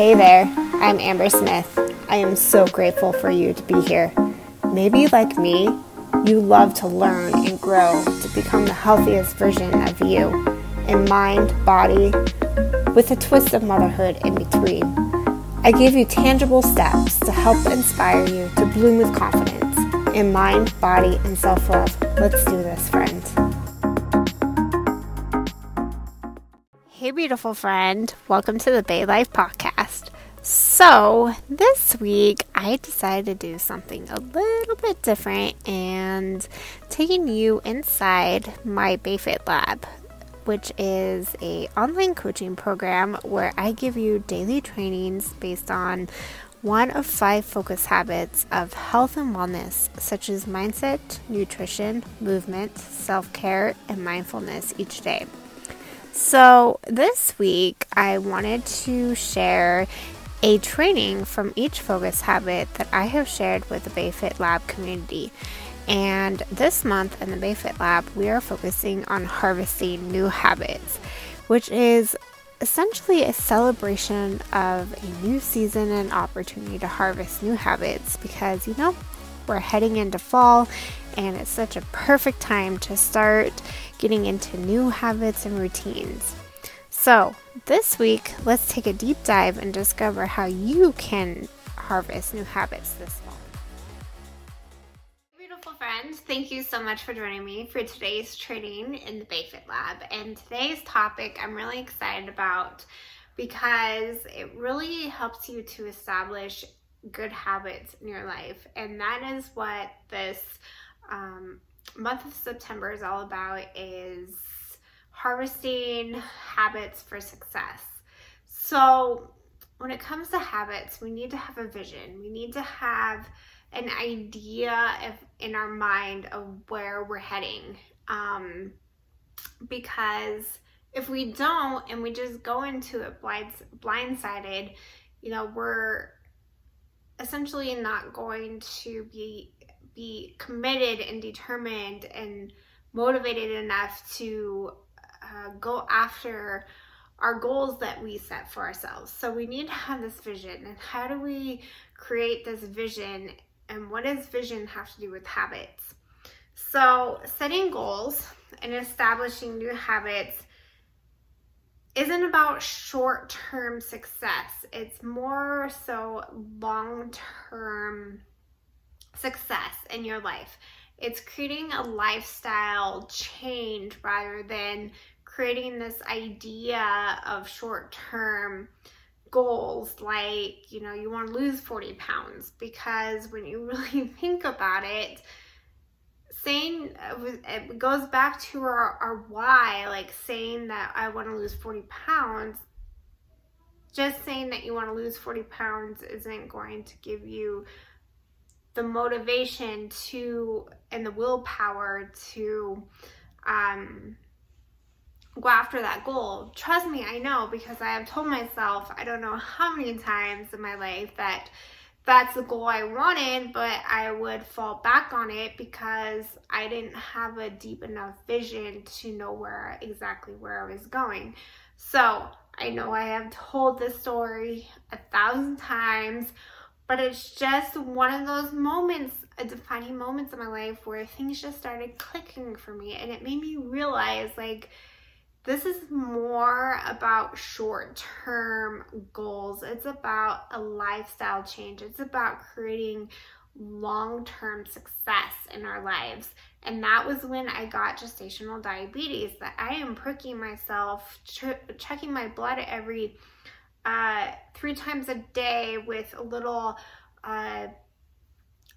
Hey there, I'm Amber Smith. I am so grateful for you to be here. Maybe, like me, you love to learn and grow to become the healthiest version of you in mind, body, with a twist of motherhood in between. I give you tangible steps to help inspire you to bloom with confidence in mind, body, and self love. Let's do this, friends. Hey, beautiful friend. Welcome to the Bei Life Podcast. So, this week I decided to do something a little bit different and taking you inside my Bei Fit Lab, which is a online coaching program where I give you daily trainings based on one of five focus habits of health and wellness, such as mindset, nutrition, movement, self care, and mindfulness each day. So, this week I wanted to share a training from each focus habit that I have shared with the Bei Fit Lab community. And this month in the Bei Fit Lab, we are focusing on harvesting new habits, which is essentially a celebration of a new season and opportunity to harvest new habits because you know we're heading into fall and it's such a perfect time to start getting into new habits and routines. So, this week, let's take a deep dive and discover how you can harvest new habits this fall. Beautiful friends, thank you so much for joining me for today's training in the Bei Fit Lab. And today's topic I'm really excited about because it really helps you to establish good habits in your life. And that is what this um, month of September is all about is harvesting habits for success. So, when it comes to habits, we need to have a vision. We need to have an idea in our mind of where we're heading. Um, because if we don't and we just go into it blind, blindsided, you know, we're essentially not going to be be committed and determined and motivated enough to uh, go after our goals that we set for ourselves. So we need to have this vision. And how do we create this vision? And what does vision have to do with habits? So setting goals and establishing new habits isn't about short term success, it's more so long term success in your life. It's creating a lifestyle change rather than creating this idea of short term goals like, you know, you want to lose 40 pounds because when you really think about it, saying uh, it goes back to our, our why, like saying that I want to lose 40 pounds. Just saying that you want to lose 40 pounds isn't going to give you the motivation to and the willpower to um, go after that goal. Trust me, I know because I have told myself I don't know how many times in my life that that's the goal I wanted, but I would fall back on it because I didn't have a deep enough vision to know where exactly where I was going. So I know I have told this story a thousand times, but it's just one of those moments, a defining moments in my life where things just started clicking for me and it made me realize like this is more about short term goals. It's about a lifestyle change. It's about creating long term success in our lives. And that was when I got gestational diabetes, that I am pricking myself, ch- checking my blood every uh, three times a day with a little uh,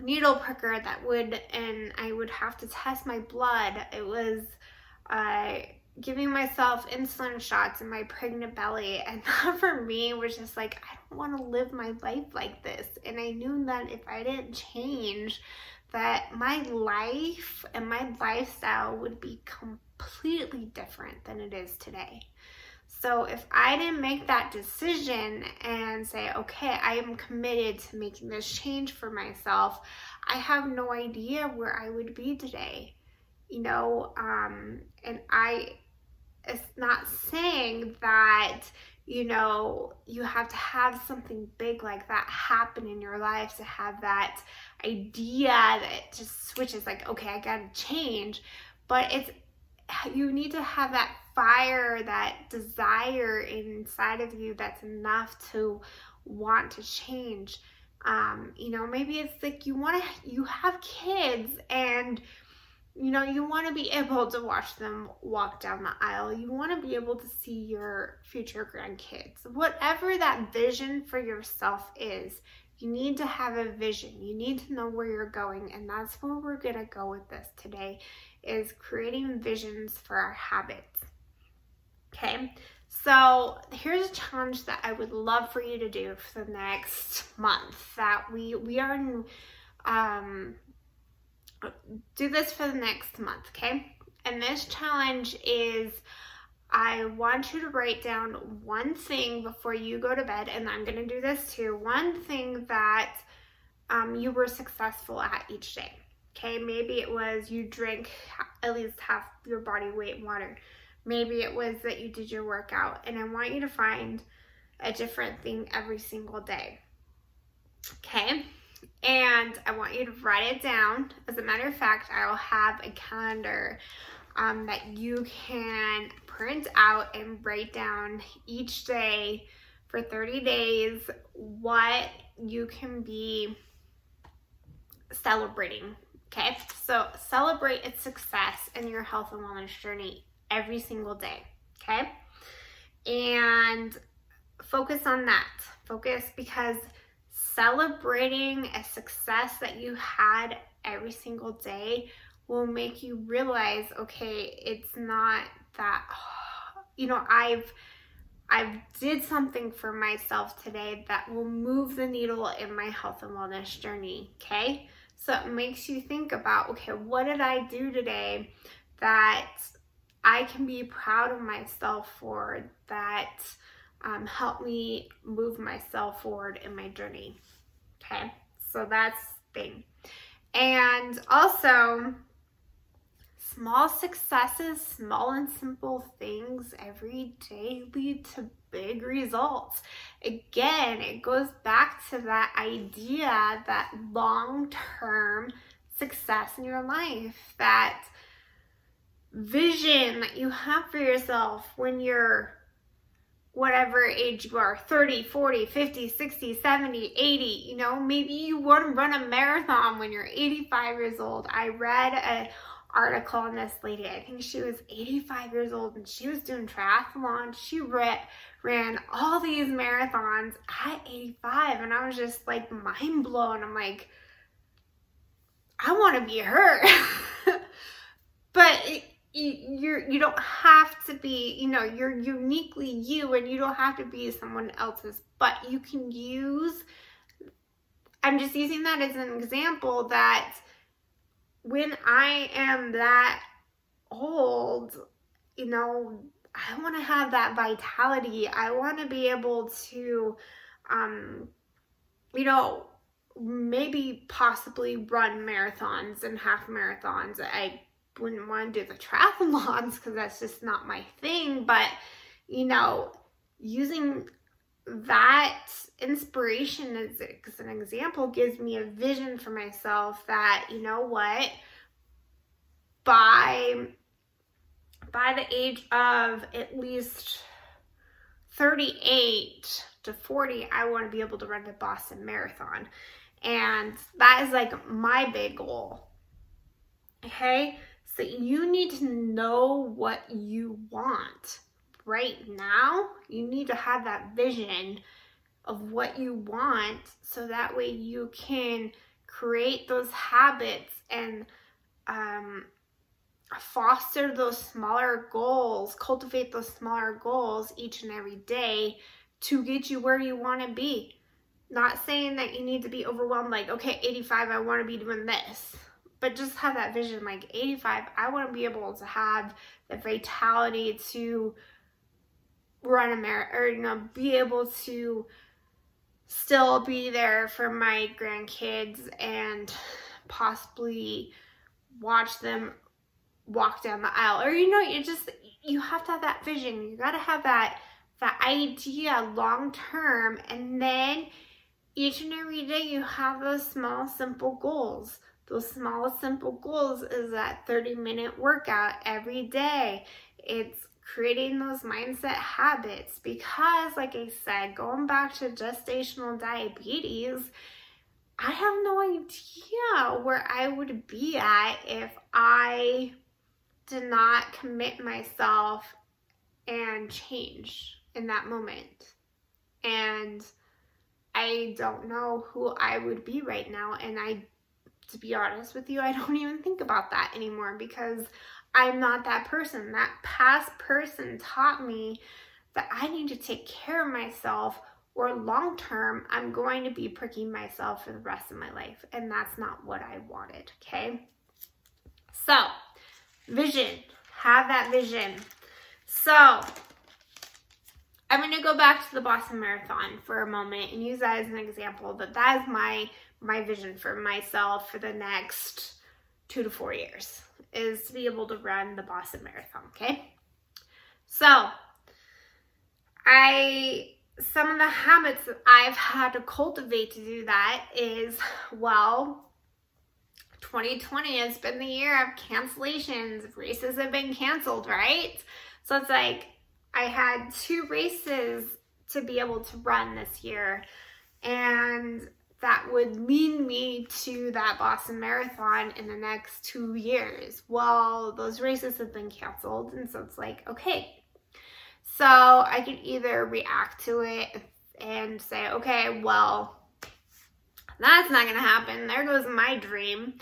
needle pricker that would, and I would have to test my blood. It was, uh, giving myself insulin shots in my pregnant belly and that for me was just like i don't want to live my life like this and i knew that if i didn't change that my life and my lifestyle would be completely different than it is today so if i didn't make that decision and say okay i am committed to making this change for myself i have no idea where i would be today you know um and i it's not saying that you know, you have to have something big like that happen in your life to have that idea that just switches like, okay, I gotta change. But it's, you need to have that fire, that desire inside of you that's enough to want to change. Um, you know, maybe it's like you want to, you have kids and you know, you want to be able to watch them walk down the aisle. You want to be able to see your future grandkids. Whatever that vision for yourself is, you need to have a vision. You need to know where you're going. And that's where we're going to go with this today is creating visions for our habits. Okay. So here's a challenge that I would love for you to do for the next month that we, we are in, um, do this for the next month, okay? And this challenge is I want you to write down one thing before you go to bed, and I'm going to do this too. One thing that um, you were successful at each day. Okay, maybe it was you drink at least half your body weight in water. Maybe it was that you did your workout, and I want you to find a different thing every single day. Okay, and I want you to write it down. As a matter of fact, I'll have a calendar um, that you can print out and write down each day for 30 days what you can be celebrating. Okay, so celebrate its success in your health and wellness journey every single day. Okay, and focus on that. Focus because celebrating a success that you had every single day will make you realize okay it's not that you know i've i've did something for myself today that will move the needle in my health and wellness journey okay so it makes you think about okay what did i do today that i can be proud of myself for that um, help me move myself forward in my journey. Okay, so that's thing. And also, small successes, small and simple things every day lead to big results. Again, it goes back to that idea that long term success in your life, that vision that you have for yourself when you're whatever age you are 30 40 50 60 70 80 you know? Maybe you want to run a marathon when you're 85 years old. I read an article on this lady i think she was 85 years old and she was doing triathlon. She ran, ran all these marathons at 85 and i was just like mind blown. I'm like i want to be her. But it, you're you don't have to be you know you're uniquely you and you don't have to be someone else's but you can use i'm just using that as an example that when i am that old you know i want to have that vitality. I want to be able to um you know maybe possibly run marathons and half marathons. I wouldn't want to do the triathlons because that's just not my thing. But, you know, using that inspiration as, as an example gives me a vision for myself that, you know what, by by the age of at least 38 to 40, I want to be able to run the Boston Marathon. And that is like my big goal. Okay? So you need to know what you want right now. You need to have that vision of what you want so that way you can create those habits and um, foster those smaller goals, cultivate those smaller goals each and every day to get you where you want to be. Not saying that you need to be overwhelmed, like, okay, 85, I want to be doing this but just have that vision like 85 i want to be able to have the vitality to run a marathon or you know be able to still be there for my grandkids and possibly watch them walk down the aisle. Or you know you just you have to have that vision. You got to have that that idea long term and then each and every day you have those small simple goals those small simple goals is that 30 minute workout every day it's creating those mindset habits because like i said going back to gestational diabetes i have no idea where i would be at if i did not commit myself and change in that moment. And I don't know who I would be right now. And I, to be honest with you, I don't even think about that anymore because I'm not that person. That past person taught me that I need to take care of myself or long term, I'm going to be pricking myself for the rest of my life. And that's not what I wanted, okay? So, vision. Have that vision. So, I'm going to go back to the Boston Marathon for a moment and use that as an example that that is my my vision for myself for the next 2 to 4 years is to be able to run the Boston Marathon, okay? So, I some of the habits that I've had to cultivate to do that is well, 2020 has been the year of cancellations. Races have been canceled, right? So it's like I had two races to be able to run this year, and that would lead me to that Boston Marathon in the next two years. Well, those races have been canceled, and so it's like, okay. So I could either react to it and say, okay, well, that's not gonna happen. There goes my dream.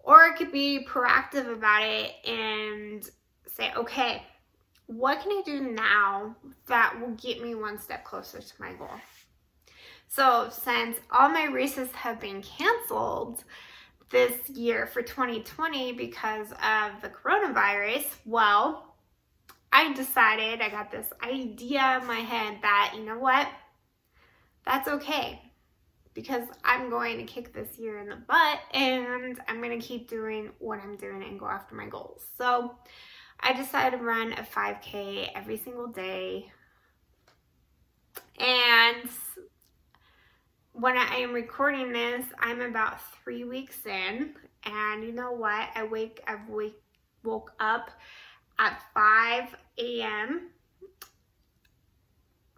Or it could be proactive about it and say, okay, what can I do now that will get me one step closer to my goal? So, since all my races have been canceled this year for 2020 because of the coronavirus, well, I decided I got this idea in my head that, you know what? That's okay because I'm going to kick this year in the butt and I'm going to keep doing what I'm doing and go after my goals. So, I decided to run a 5K every single day. And when I am recording this, I'm about three weeks in. And you know what? I wake, I've wake, woke up at 5 a.m.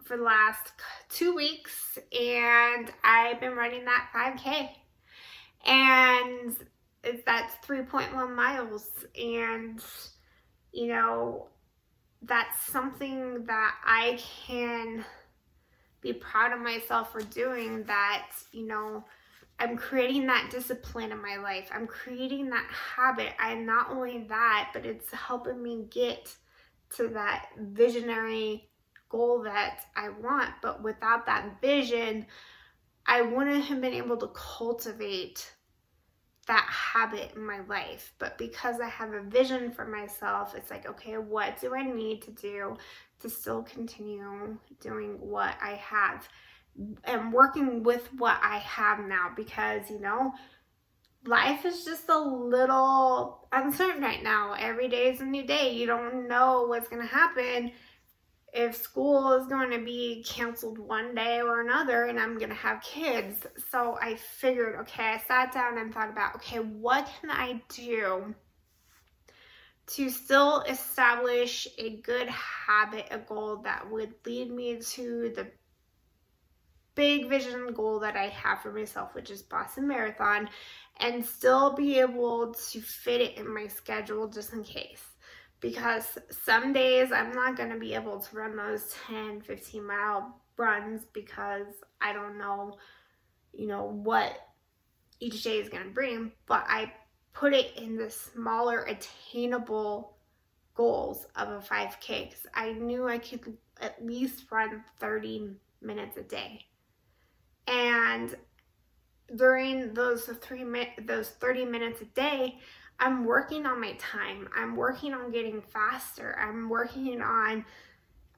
for the last two weeks and I've been running that 5K. And that's 3.1 miles. And you know, that's something that I can be proud of myself for doing that, you know, I'm creating that discipline in my life. I'm creating that habit. I'm not only that, but it's helping me get to that visionary goal that I want. But without that vision, I wouldn't have been able to cultivate that habit in my life. But because I have a vision for myself, it's like, okay, what do I need to do to still continue doing what I have and working with what I have now? Because, you know, life is just a little uncertain right now. Every day is a new day. You don't know what's going to happen if school is going to be canceled one day or another and I'm going to have kids. So I figured, okay, I sat down and thought about, okay, what can I do to still establish a good habit, a goal that would lead me to the big vision goal that I have for myself, which is Boston Marathon, and still be able to fit it in my schedule just in case because some days I'm not going to be able to run those 10, 15 mile runs because I don't know, you know, what each day is going to bring, but I put it in the smaller attainable goals of a 5K because I knew I could at least run 30 minutes a day. And during those three those 30 minutes a day, I'm working on my time. I'm working on getting faster. I'm working on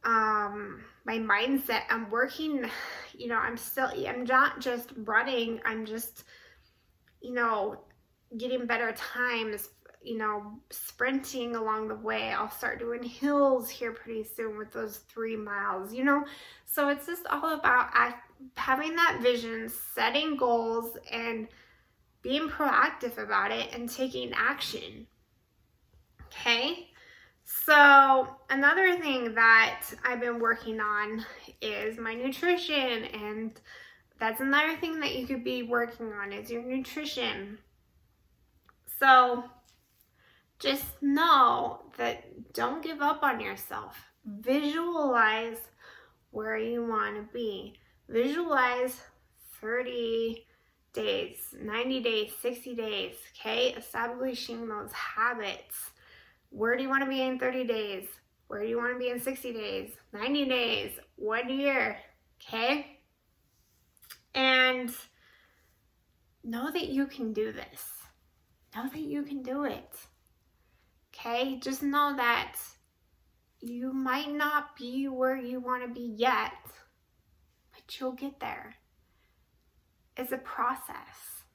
um my mindset. I'm working, you know, I'm still I'm not just running. I'm just you know, getting better times you know, sprinting along the way. I'll start doing hills here pretty soon with those three miles, you know? So it's just all about having that vision, setting goals, and being proactive about it and taking action. Okay? So, another thing that I've been working on is my nutrition, and that's another thing that you could be working on is your nutrition. So, just know that don't give up on yourself. Visualize where you want to be. Visualize 30 days, 90 days, 60 days, okay? Establishing those habits. Where do you want to be in 30 days? Where do you want to be in 60 days, 90 days, one year, okay? And know that you can do this. Know that you can do it. Okay? Just know that you might not be where you want to be yet, but you'll get there. It's a process,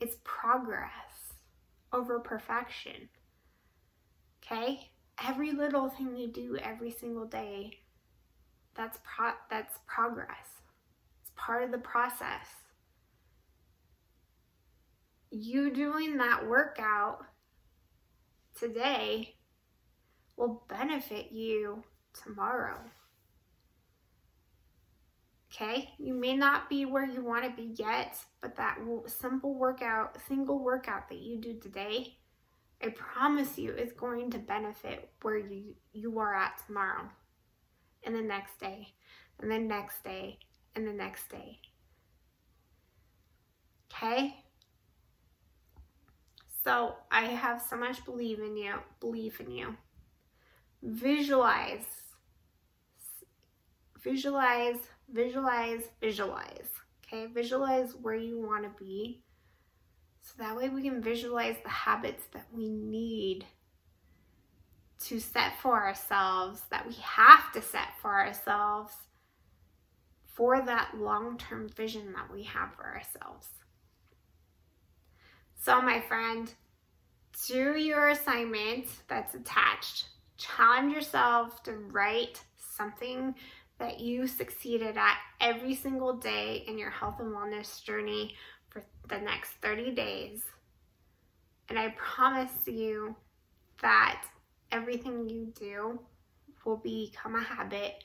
it's progress over perfection. Okay? Every little thing you do every single day, that's pro- that's progress. It's part of the process. You doing that workout today will benefit you tomorrow. Okay, you may not be where you want to be yet, but that simple workout, single workout that you do today, I promise you is going to benefit where you, you are at tomorrow, and the next day, and the next day, and the next day. Okay? So I have so much belief in you, belief in you. Visualize, visualize, visualize, visualize. Okay, visualize where you want to be. So that way we can visualize the habits that we need to set for ourselves, that we have to set for ourselves for that long term vision that we have for ourselves. So, my friend, do your assignment that's attached. Challenge yourself to write something that you succeeded at every single day in your health and wellness journey for the next 30 days. And I promise you that everything you do will become a habit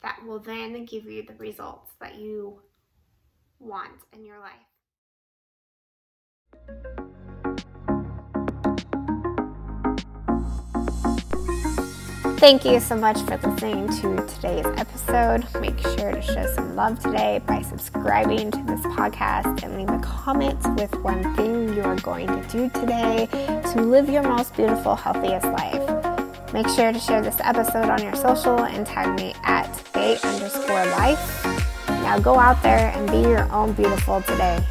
that will then give you the results that you want in your life. Thank you so much for listening to today's episode. Make sure to show some love today by subscribing to this podcast and leave a comment with one thing you are going to do today to live your most beautiful, healthiest life. Make sure to share this episode on your social and tag me at bei underscore life. Now go out there and be your own beautiful today.